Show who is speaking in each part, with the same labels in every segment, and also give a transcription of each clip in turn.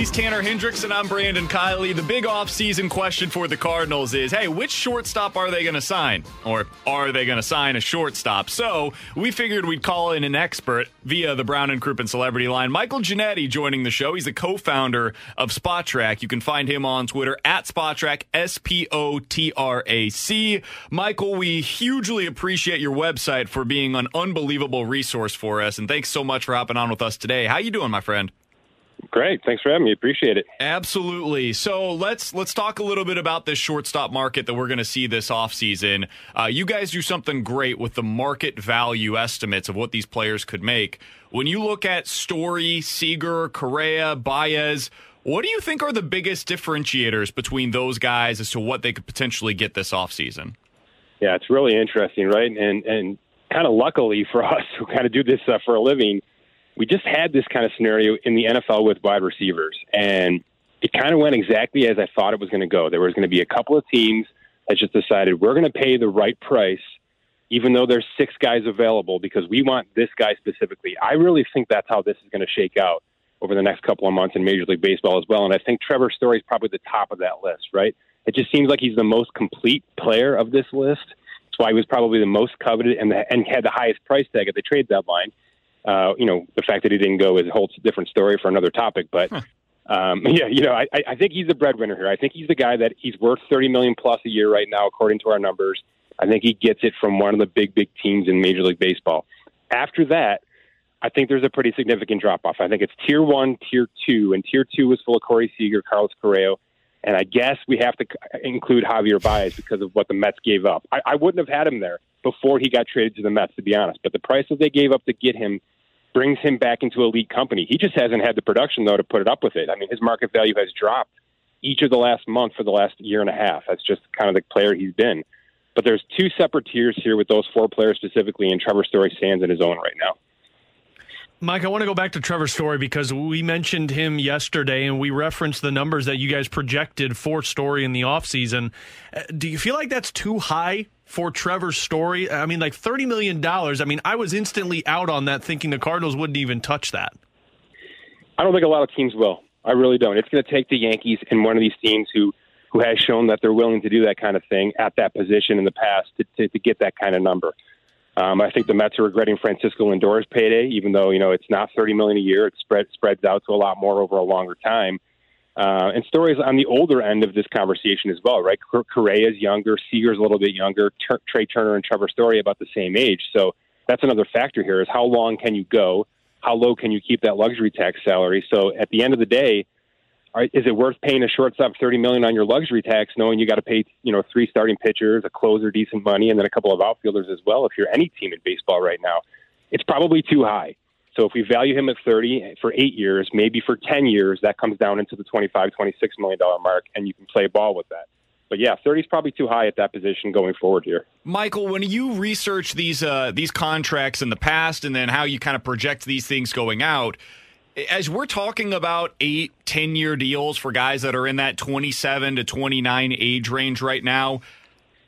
Speaker 1: He's Tanner Hendricks, and I'm Brandon Kiley. The big offseason question for the Cardinals is hey, which shortstop are they going to sign? Or are they going to sign a shortstop? So we figured we'd call in an expert via the Brown and Crouppen Celebrity Line. Michael Ginnitti joining the show. He's the co founder of Spotrac. You can find him on Twitter at Spotrac, S P O T R A C. Michael, we hugely appreciate your website for being an unbelievable resource for us, and thanks so much for hopping on with us today. How you doing, my friend?
Speaker 2: Great. Thanks for having me. Appreciate it.
Speaker 1: Absolutely. So let's let's talk a little bit about this shortstop market that we're going to see this offseason. Uh, you guys do something great with the market value estimates of what these players could make. When you look at Story, Seager, Correa, Baez, what do you think are the biggest differentiators between those guys as to what they could potentially get this offseason?
Speaker 2: Yeah, it's really interesting, right? And and kind of luckily for us who kind of do this uh, for a living, we just had this kind of scenario in the NFL with wide receivers, and it kind of went exactly as I thought it was going to go. There was going to be a couple of teams that just decided we're going to pay the right price, even though there's six guys available, because we want this guy specifically. I really think that's how this is going to shake out over the next couple of months in Major League Baseball as well. And I think Trevor Story is probably the top of that list, right? It just seems like he's the most complete player of this list. That's why he was probably the most coveted and, the, and had the highest price tag at the trade deadline. Uh, you know, the fact that he didn't go is a whole different story for another topic. But huh. um, yeah, you know, I, I think he's the breadwinner here. I think he's the guy that he's worth thirty million plus a year right now, according to our numbers. I think he gets it from one of the big, big teams in Major League Baseball. After that, I think there's a pretty significant drop off. I think it's tier one, tier two, and tier two was full of Corey Seager, Carlos Correa, and I guess we have to include Javier Baez because of what the Mets gave up. I, I wouldn't have had him there before he got traded to the Mets, to be honest. But the price that they gave up to get him brings him back into elite company. He just hasn't had the production though to put it up with it. I mean, his market value has dropped each of the last month for the last year and a half. That's just kind of the player he's been. But there's two separate tiers here with those four players specifically, and Trevor Story stands in his own right now.
Speaker 3: Mike, I want to go back to Trevor's Story because we mentioned him yesterday and we referenced the numbers that you guys projected for Story in the offseason. Uh, do you feel like that's too high for Trevor's Story? I mean, like $30 million. I mean, I was instantly out on that thinking the Cardinals wouldn't even touch that.
Speaker 2: I don't think a lot of teams will. I really don't. It's going to take the Yankees and one of these teams who, who has shown that they're willing to do that kind of thing at that position in the past to, to, to get that kind of number. Um, I think the Mets are regretting Francisco Lindor's payday, even though you know it's not thirty million a year. It spread, spreads out to a lot more over a longer time. Uh, and Story's on the older end of this conversation as well, right? Correa is younger, Seager's a little bit younger, Trea Turner and Trevor Story about the same age. So that's another factor here: is how long can you go? How low can you keep that luxury tax salary? So at the end of the day, is it worth paying a shortstop thirty million on your luxury tax, knowing you got to pay you know three starting pitchers, a closer, decent money, and then a couple of outfielders as well? If you're any team in baseball right now, it's probably too high. So if we value him at 30 for eight years, maybe for 10 years, that comes down into the 25, 26 million dollar mark, and you can play ball with that. But yeah, 30 is probably too high at that position going forward here.
Speaker 1: Michael, when you research these uh, these contracts in the past, and then how you kind of project these things going out, as we're talking about eight, 10 year deals for guys that are in that 27 to 29 age range right now,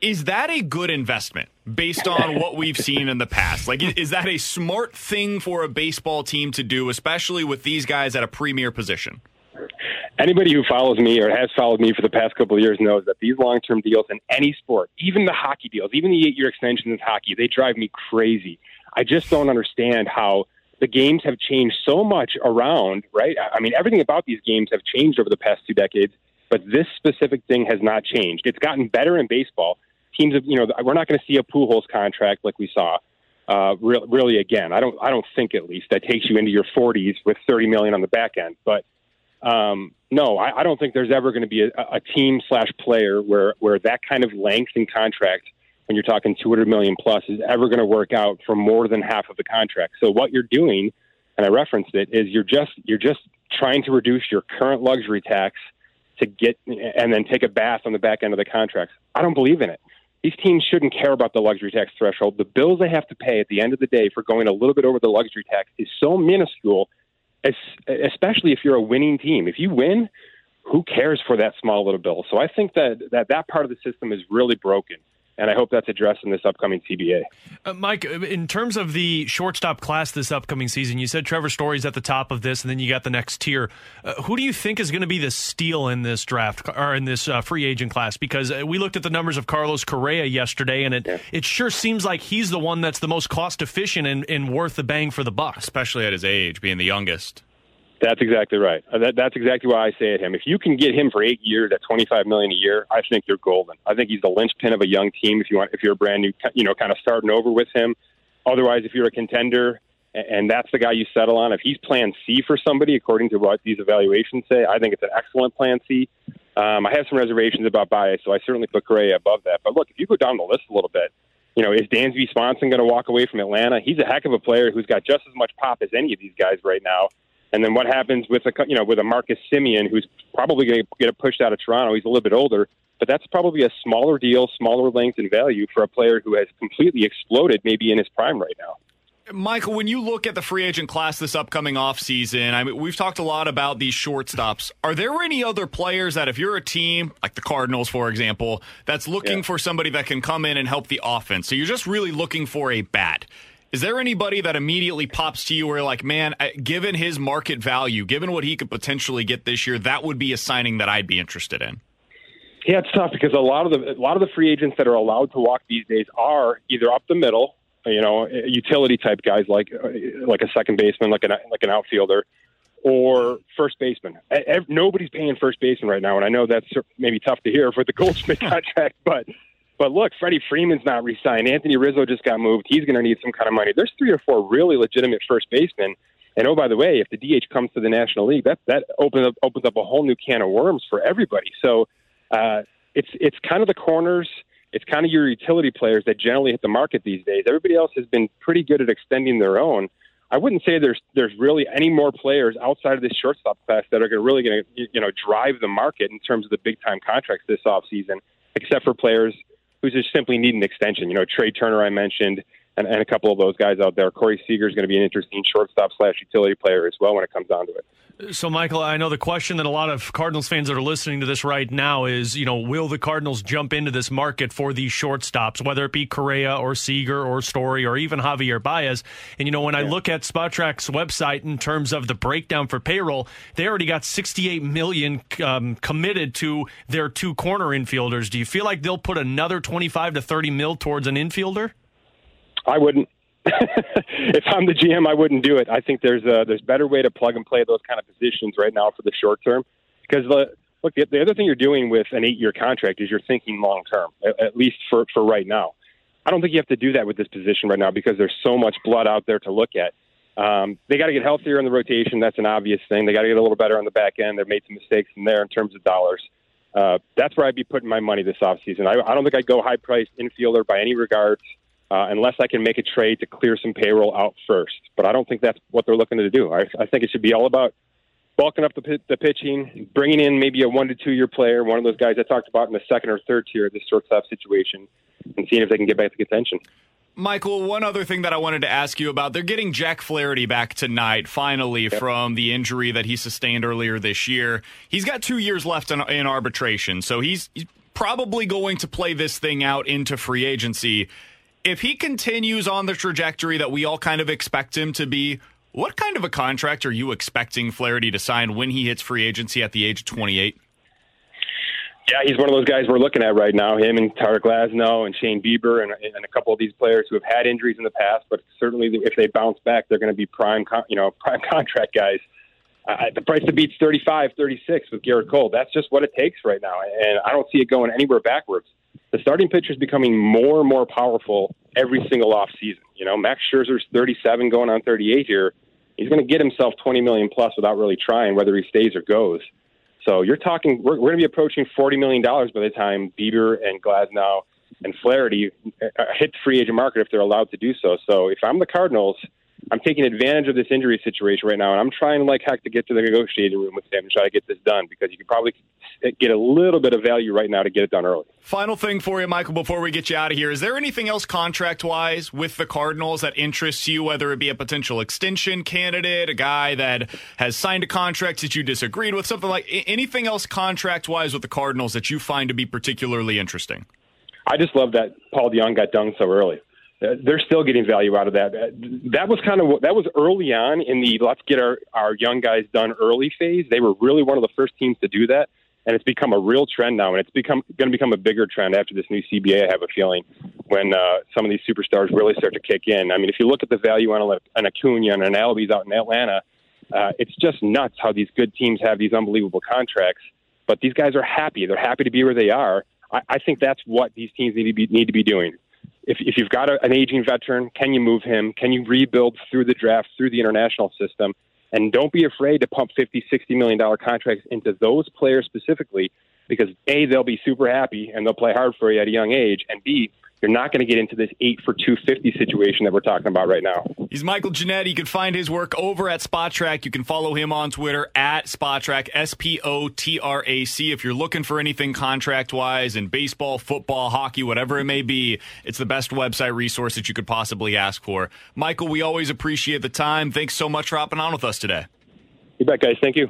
Speaker 1: is that a good investment based on what we've seen in the past? Like, is that a smart thing for a baseball team to do, especially with these guys at a premier position?
Speaker 2: anybody who follows me or has followed me for the past couple of years knows that these long term deals in any sport, even the hockey deals, even the eight year extensions in hockey, they drive me crazy. I just don't understand how the games have changed so much around, right? I mean, everything about these games have changed over the past two decades, but this specific thing has not changed. It's gotten better in baseball. Teams have, you know, we're not going to see a Pujols contract like we saw uh, re- really again. I don't, I don't think at least that takes you into your 40s with 30 million on the back end, but um, no, I, I don't think there's ever going to be a, a team slash player where where that kind of length in contract, when you're talking 200 million plus, is ever going to work out for more than half of the contract. So what you're doing, and I referenced it, is you're just you're just trying to reduce your current luxury tax to get and then take a bath on the back end of the contracts. I don't believe in it. These teams shouldn't care about the luxury tax threshold. The bills they have to pay at the end of the day for going a little bit over the luxury tax is so minuscule especially if you're a winning team. If you win, who cares for that small little bill? So I think that that, that part of the system is really broken. And I hope that's addressed in this upcoming CBA.
Speaker 3: Uh, Mike, in terms of the shortstop class this upcoming season, you said Trevor Story's at the top of this, and then you got the next tier. Uh, who do you think is going to be the steal in this draft or in this uh, free agent class? Because uh, we looked at the numbers of Carlos Correa yesterday, and it yeah. it sure seems like he's the one that's the most cost efficient and, and worth the bang for the buck,
Speaker 1: especially at his age, being the youngest.
Speaker 2: That's exactly right. Uh, that, that's exactly why I say it him. If you can get him for eight years at twenty five million a year, I think you're golden. I think he's the linchpin of a young team. If you want, if you're a brand new, you know, kind of starting over with him. Otherwise, if you're a contender and that's the guy you settle on, if he's Plan C for somebody, according to what these evaluations say, I think it's an excellent Plan C. Um, I have some reservations about Baez, so I certainly put Gray above that. But look, if you go down the list a little bit, you know, is Dansby Swanson going to walk away from Atlanta? He's a heck of a player who's got just as much pop as any of these guys right now. And then what happens with a you know with a Marcus Semien who's probably going to get pushed out of Toronto? He's a little bit older, but that's probably a smaller deal, smaller length and value for a player who has completely exploded, maybe in his prime right now.
Speaker 1: Michael, when you look at the free agent class this upcoming offseason, I mean, we've talked a lot about these shortstops. Are there any other players that, if you're a team, like the Cardinals, for example, that's looking yeah. for somebody that can come in and help the offense? So you're just really looking for a bat. Is there anybody that immediately pops to you where, like, man, given his market value, given what he could potentially get this year, that would be a signing that I'd be interested in?
Speaker 2: Yeah, it's tough because a lot of the a lot of the free agents that are allowed to walk these days are either up the middle, you know, utility type guys like uh, like a second baseman, like an like an outfielder, or first baseman. Nobody's paying first baseman right now, and I know that's maybe tough to hear for the Goldschmidt contract, but but look, Freddie Freeman's not re-signed. Anthony Rizzo just got moved. He's going to need some kind of money. There's three or four really legitimate first basemen. And oh, by the way, if the DH comes to the National League, that that opens up opens up a whole new can of worms for everybody. So uh, it's it's kind of the corners. It's kind of your utility players that generally hit the market these days. Everybody else has been pretty good at extending their own. I wouldn't say there's there's really any more players outside of this shortstop class that are going to really going to you know drive the market in terms of the big time contracts this offseason, except for players who just simply need an extension. You know, Trea Turner, I mentioned, and, and a couple of those guys out there. Corey Seager is going to be an interesting shortstop slash utility player as well when it comes down to it.
Speaker 3: So, Michael, I know the question that a lot of Cardinals fans that are listening to this right now is, you know, will the Cardinals jump into this market for these shortstops, whether it be Correa or Seager or Story or even Javier Baez? And, you know, when yeah. I look at Spotrac's website in terms of the breakdown for payroll, they already got 68 million um, committed to their two corner infielders. Do you feel like they'll put another 25 to 30 mil towards an infielder?
Speaker 2: I wouldn't. if I'm the GM, I wouldn't do it. I think there's a there's better way to plug and play those kind of positions right now for the short term. Because the, look, the, the other thing you're doing with an eight year contract is you're thinking long term, at, at least for for right now. I don't think you have to do that with this position right now because there's so much blood out there to look at. Um, they got to get healthier in the rotation. That's an obvious thing. They got to get a little better on the back end. They've made some mistakes in there in terms of dollars. Uh, that's where I'd be putting my money this offseason. I, I don't think I'd go high priced infielder by any regards uh, unless I can make a trade to clear some payroll out first. But I don't think that's what they're looking to do. I, I think it should be all about bulking up the, the pitching, bringing in maybe a one to two year player, one of those guys I talked about in the second or third tier of this shortstop situation, and seeing if they can get back to contention.
Speaker 1: Michael, one other thing that I wanted to ask you about. They're getting Jack Flaherty back tonight, finally, yep. from the injury that he sustained earlier this year. He's got two years left in, in arbitration, so he's, he's probably going to play this thing out into free agency if he continues on the trajectory that we all kind of expect him to be, What kind of a contract are you expecting Flaherty to sign when he hits free agency at the age of 28?
Speaker 2: Yeah, he's one of those guys we're looking at right now. Him and Tyler Glasnow and Shane Bieber and, and a couple of these players who have had injuries in the past, but certainly if they bounce back, they're going to be prime, you know, prime contract guys. Uh, the price to beat's 35, 36 with Gerrit Cole. That's just what it takes right now, and I don't see it going anywhere backwards. The starting pitcher is becoming more and more powerful every single off season. You know, Max Scherzer's 37, going on 38 here. He's going to get himself 20 million plus without really trying, whether he stays or goes. So you're talking, we're, we're going to be approaching $40 million by the time Bieber and Glasnow and Flaherty uh, hit the free agent market if they're allowed to do so. So if I'm the Cardinals, I'm taking advantage of this injury situation right now, and I'm trying like heck to get to the negotiating room with him and try to get this done because you could probably get a little bit of value right now to get it done early.
Speaker 1: Final thing for you, Michael, before we get you out of here, is there anything else contract wise with the Cardinals that interests you, whether it be a potential extension candidate, a guy that has signed a contract that you disagreed with, something like anything else contract wise with the Cardinals that you find to be particularly interesting?
Speaker 2: I just love that Paul DeJong got done so early. Uh, they're still getting value out of that. Uh, that was kind of that was early on in the let's get our our young guys done early phase. They were really one of the first teams to do that, and it's become a real trend now. And it's become going to become a bigger trend after this new CBA. I have a feeling when uh, some of these superstars really start to kick in. I mean, if you look at the value on a, an Acuna and an Albies out in Atlanta, uh, it's just nuts how these good teams have these unbelievable contracts. But these guys are happy. They're happy to be where they are. I, I think that's what these teams need to be need to be doing if, if you've got a, an aging veteran, can you move him? Can you rebuild through the draft, through the international system? And don't be afraid to pump 50, 60 million dollar contracts into those players specifically because A, they'll be super happy and they'll play hard for you at a young age. And B, you're not going to get into this eight for 250 situation that we're talking about right now.
Speaker 1: He's Michael Ginnitti. You can find his work over at Spotrac. You can follow him on Twitter at Spotrac, S P O T R A C. If you're looking for anything contract wise in baseball, football, hockey, whatever it may be, it's the best website resource that you could possibly ask for. Michael, we always appreciate the time. Thanks so much for hopping on with us today.
Speaker 2: You bet, guys. Thank you.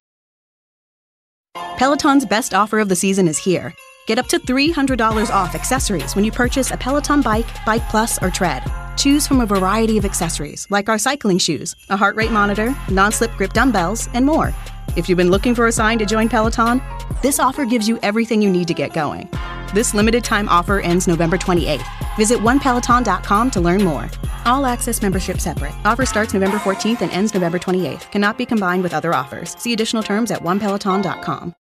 Speaker 4: Peloton's best offer of the season is here Get up to $300 off accessories when you purchase a Peloton bike, Bike Plus, or Tread. Choose from a variety of accessories like our cycling shoes, a heart rate monitor, non slip grip dumbbells, and more. If you've been looking for a sign to join Peloton, this offer gives you everything you need to get going. This limited time offer ends November 28th. Visit onepeloton.com to learn more. All access membership separate. Offer starts November 14th and ends November 28th. Cannot be combined with other offers. See additional terms at onepeloton.com.